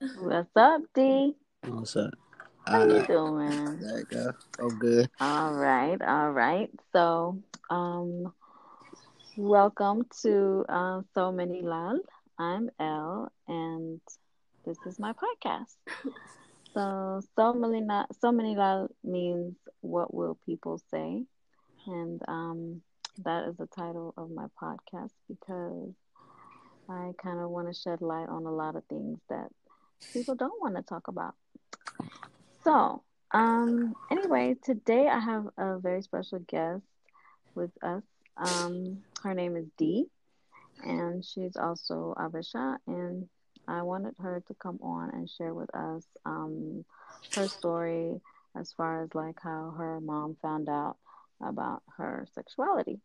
What's up, D? What's up? How you doing? there you go. Oh, good. All right, all right. So, um, welcome to uh, So Many Love. I'm Elle, and this is my podcast. So, so many, so many love means what will people say, and um, that is the title of my podcast because I kind of want to shed light on a lot of things that people don't want to talk about. So, um, anyway, today I have a very special guest with us. Um, her name is Dee, and she's also Habesha, and I wanted her to come on and share with us um, her story as far as like how her mom found out about her sexuality.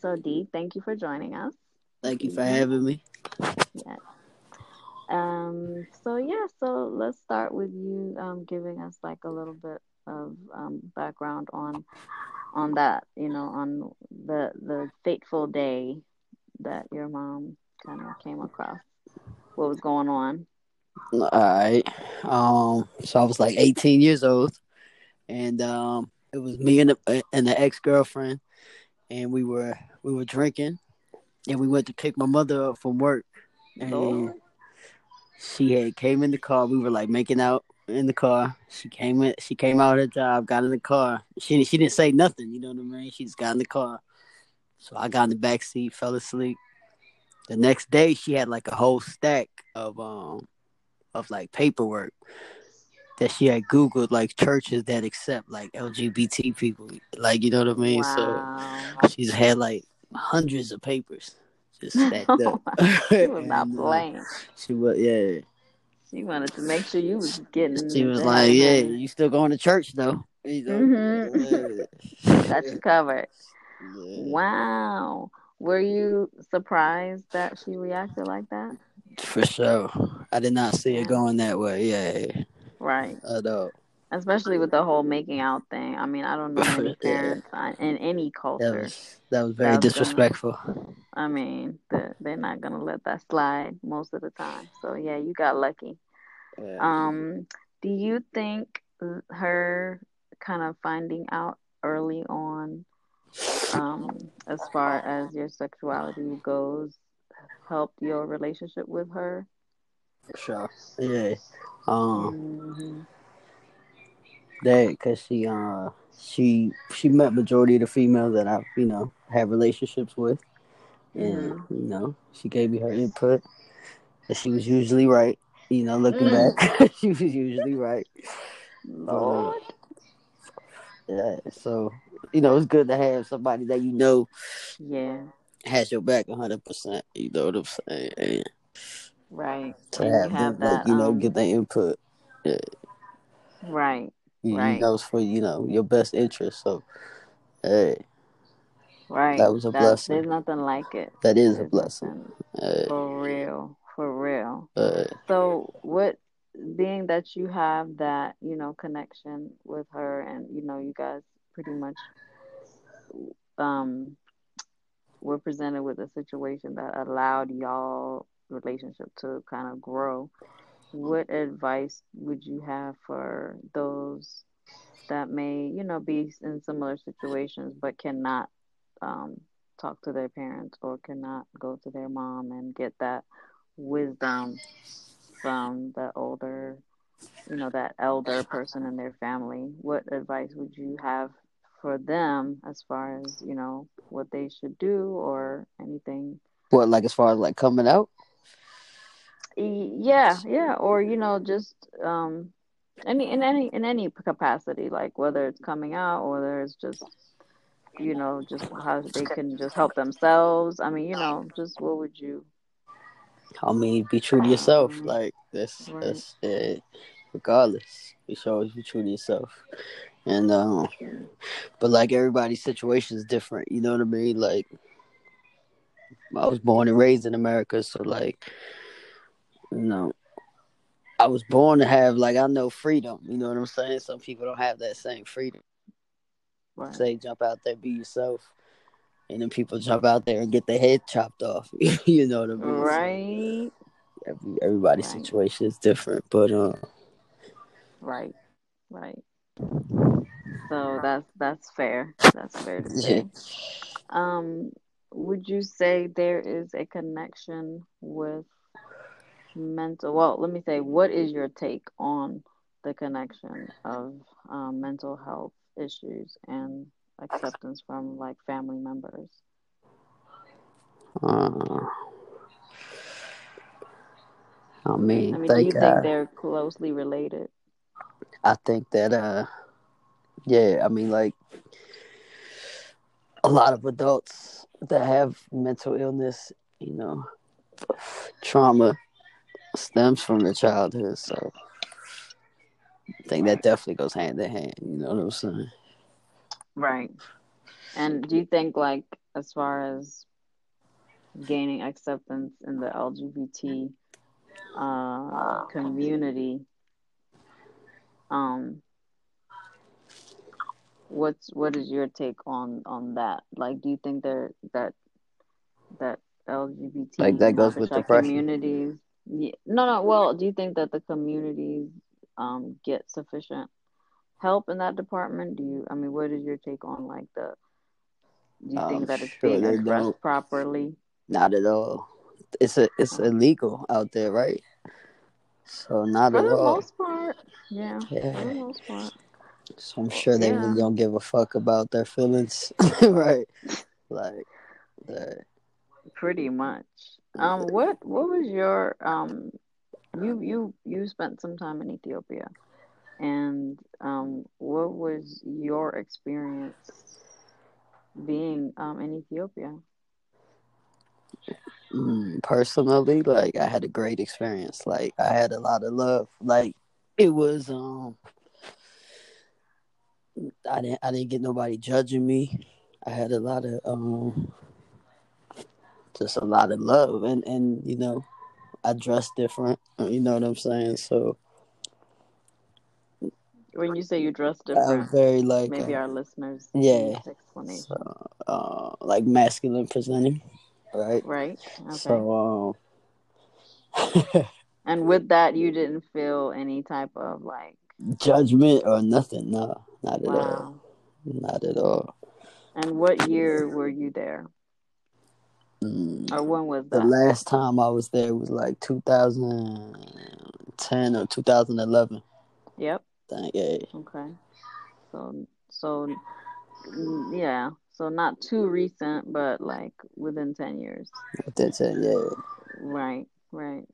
So, Dee, thank you for joining us. Thank you for having me. Yeah. Um, so yeah, so let's start with you um, giving us like a little bit of um, background on on that, you know, on the the fateful day that your mom kind of came across. What was going on? All right. Um. So I was like 18 years old, and um, it was me and the, and the ex girlfriend, and we were we were drinking, and we went to pick my mother up from work, and Lord. She had came in the car. We were like making out in the car. She came in. She came out of her job, got in the car. She she didn't say nothing. You know what I mean? She just got in the car. So I got in the back seat, fell asleep. The next day, she had like a whole stack of um of like paperwork that she had googled like churches that accept like LGBT people. Like you know what I mean? Wow. So she's had like hundreds of papers just stacked up. she was not And, uh, playing. she was yeah. She wanted to make sure you was getting. She was like, "Yeah, you still going to church though?" You know? Mhm. Yeah. got covered. Yeah. Wow. Were you surprised that she reacted like that? For sure. I did not see it going that way. Yeah, Right. at all. Especially with the whole making out thing. I mean, I don't know Yeah. parents uh, in any That culture. was that was very That was disrespectful. I mean, they're, they're not going to let that slide most of the time. So, yeah, you got lucky. Yeah. Um, do you think her kind of finding out early on, um, as far as your sexuality goes, helped your relationship with her? Sure. Yeah. Um. hmm That because she uh she she met majority of the females that I you know have relationships with, and Mm-hmm. you know she gave me her input, and she was usually right. You know, looking Mm. back, she was usually right. Lord. Yeah. So you know it's good to have somebody that you know Yeah, has your back hundred percent. You know what I'm saying? And right. to have, have them, like, that, you know, um, get their input. Yeah. right, You, Right. know, it's for you know your best interest. So, hey, right. That was a blessing. There's nothing like it. that is a blessing. Hey, for real, for real. uh, So, what, being that you have that, you know, connection with her, and you know, you guys pretty much, um, were presented with a situation that allowed y'all relationship to kind of grow. What advice would you have for those that may, you know, be in similar situations but cannot um, talk to their parents or cannot go to their mom and get that wisdom from the older, you know, that elder person in their family? What advice would you have for them as far as, you know, what they should do or anything? what like as far as like coming out? Yeah, yeah, or you know, just um, any in any in any capacity, like whether it's coming out or whether it's just you know just how they can just help themselves. I mean, you know, just what would you? I mean, be true to yourself. Mhm. Like that's Right. that's uh, regardless. You should always be true to yourself. And um, but like everybody's situation is different. You know what I mean? Like I was born and raised in America, so like you know. I was born to have like I know freedom, you know what I'm saying? Some people don't have that same freedom. Right. Say jump out there, be yourself. And then people jump out there and get their head chopped off. you know what I mean? Right. gotta be everybody's Right. situation is different, but uh, Right. Right. So that's that's fair. That's fair to yeah. say. Um, would you say there is a connection with mental? Well, let me say, what is your take on the connection of um, mental health issues and acceptance from like family members? Uh, I mean, I mean, mean, do you think think uh, they're closely related? I think that uh, yeah, I mean, like a lot of adults that have mental illness, you know, trauma stems from their childhood, so I think that definitely goes hand in hand. You know what I'm saying? Right. And do you think, like, as far as gaining acceptance in the LGBT uh, community, um, what's what is your take on on that? Like, do you think there that that LGBT Like that goes with the communities? Yeah, no, no. Well, do you think that the communities um get sufficient help in that department? Do you? I mean, what is your take on like the? Do you I'm think that it's sure being addressed don't. properly? Not at all. It's a it's illegal out there, right? So not For at the all. most part, yeah. For the Yeah. most part, So I'm sure they really don't give a fuck about their feelings, right? Like, uh, Pretty much. Um, what what was your um? You you you spent some time in Ethiopia, and um, what was your experience being um in Ethiopia? mm, personally, like I had a great experience. Like I had a lot of love. Like it was um I didn't I didn't get nobody judging me. I had a lot of um just a lot of love and and you know I dress different. You know what I'm saying? So When you say you dress different I'm very like maybe uh, our listeners yeah. explanation. So uh like masculine presenting, right? Right? Okay. So um And with that, you didn't feel any type of like, judgment or nothing. No, not at all. Not at all. And what year were you there? Mm, Or when was the last time I was there was like 2010 or 2011. Yep. Dang, yeah. Okay. So, so, mm, yeah. So not too recent, but like within 10 years. Within 10, yeah. Right. Right.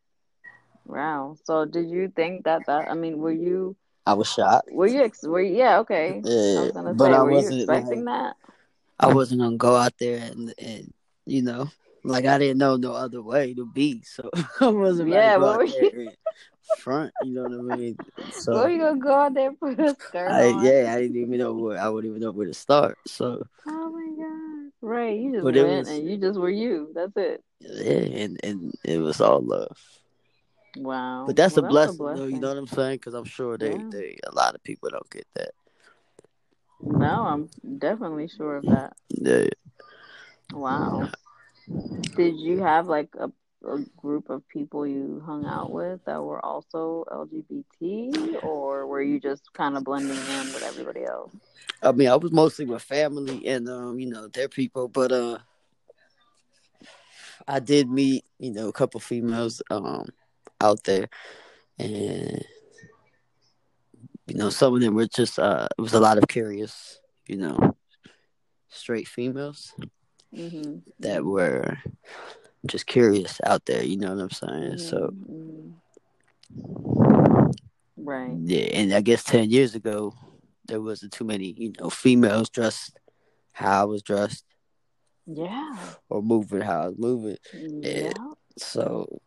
Wow. So did you think that that, I mean, were you, I was shocked. were you, ex- were you, yeah, okay. I Yeah, gonna but say, I wasn't expecting like that? I wasn't gonna go out there and and you know like I didn't know no other way to be, so I wasn't Yeah, what were you, front. You know what I mean? So you gonna go out there put a skirt I on? yeah I didn't even know where I wouldn't even know where to start. So Oh my God. Right. You just but went was and you just were you. That's it. yeah and and it was all love. Wow. But that's Well, a that's a blessing, though. You know what I'm saying? Because I'm sure they, Yeah. they, a lot of people don't get that. No, I'm definitely sure of that. Yeah. Wow. Did you have like a, a group of people you hung out with that were also LGBT, or were you just kind of blending in with everybody else? I mean, I was mostly with family and um, you know, their people, but uh, I did meet, you know, a couple females um out there, and you know, some of them were just uh, it was a lot of curious, you know, straight females Mm-hmm. that were just curious out there. You know what I'm saying? So Mm-hmm. Right. yeah, and I guess ten years ago there wasn't too many, you know, females dressed how I was dressed Yeah. or moving how I was moving. Yeah. So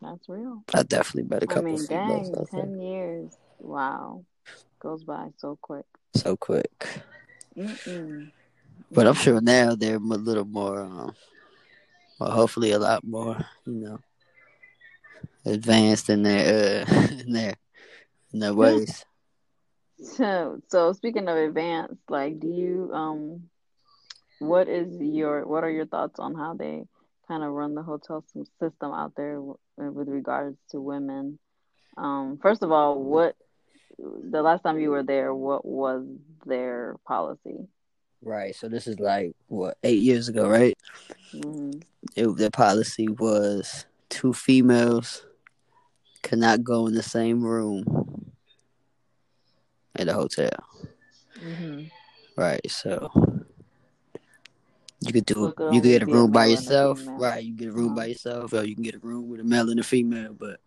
That's real. I definitely met a couple mean, females dang, there. 10 years. Wow. Goes by so quick. So quick. Mm-mm. But I'm sure now they're a little more um well hopefully a lot more, you know, advanced in their uh in their in their ways. So, so speaking of advanced, like, do you, um, what is your, what are your thoughts on how they kind of run the hotel system out there with regards to women. Um, first of all, what the last time you were there, what was their policy? Right. So this is like what eight years ago, right? hmm It, their policy was two females cannot go in the same room at a hotel. hmm Right. So you could do it could you could get a room by male and a yourself. Right. You get a room by yourself, or you can get a room with a male and a female, but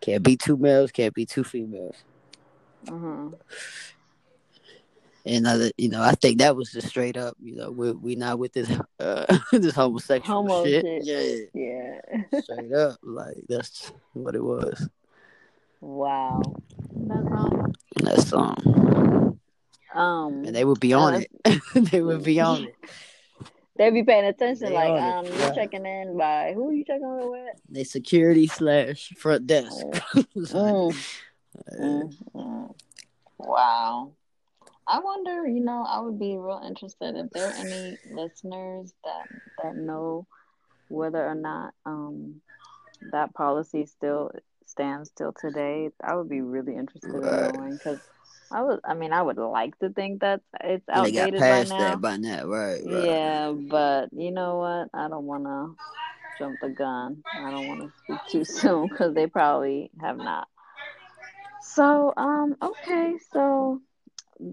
can't be two males, can't be two females. hmm And uh, you know, I think that was just straight up. You know, we we not with this uh, this homosexual Homo shit. shit. Yeah, Yeah. straight up. Like that's what it was. wow. That's wrong. That's um, Um, and they would be on that's- it. they would be on it. They'd be paying attention. They like, on it, um, you right. checking in by who are you checking in with? They security slash front desk. It's like, Mm. uh, Mm, mm. Wow. I wonder, you know, I would be real interested if there are any listeners that that know whether or not um that policy still stands till today. I would be really interested in knowing because I would. I mean, I would like to think that it's outdated They got outdated by past now. that by now, right? right. Yeah, but you know what? I don't want to jump the gun. I don't want to speak too soon because they probably have not. So, um, okay, so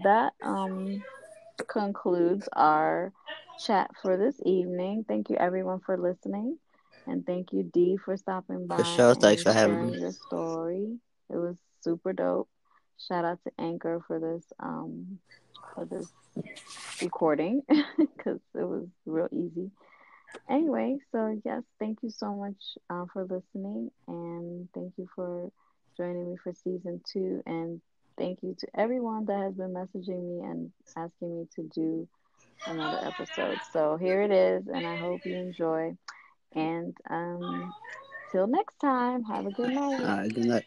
that um concludes our chat for this evening. Thank you everyone for listening, and thank you Dee for stopping by. For sure. Thanks for having me. Your story. It was super dope. Shout out to Anchor for this um for this recording because it was real easy. Anyway, so yes, thank you so much uh, for listening, and thank you for joining me for season two, and thank you to everyone that has been messaging me and asking me to do another episode. So here it is, and I hope you enjoy. And um, till next time, have a good night. Good night.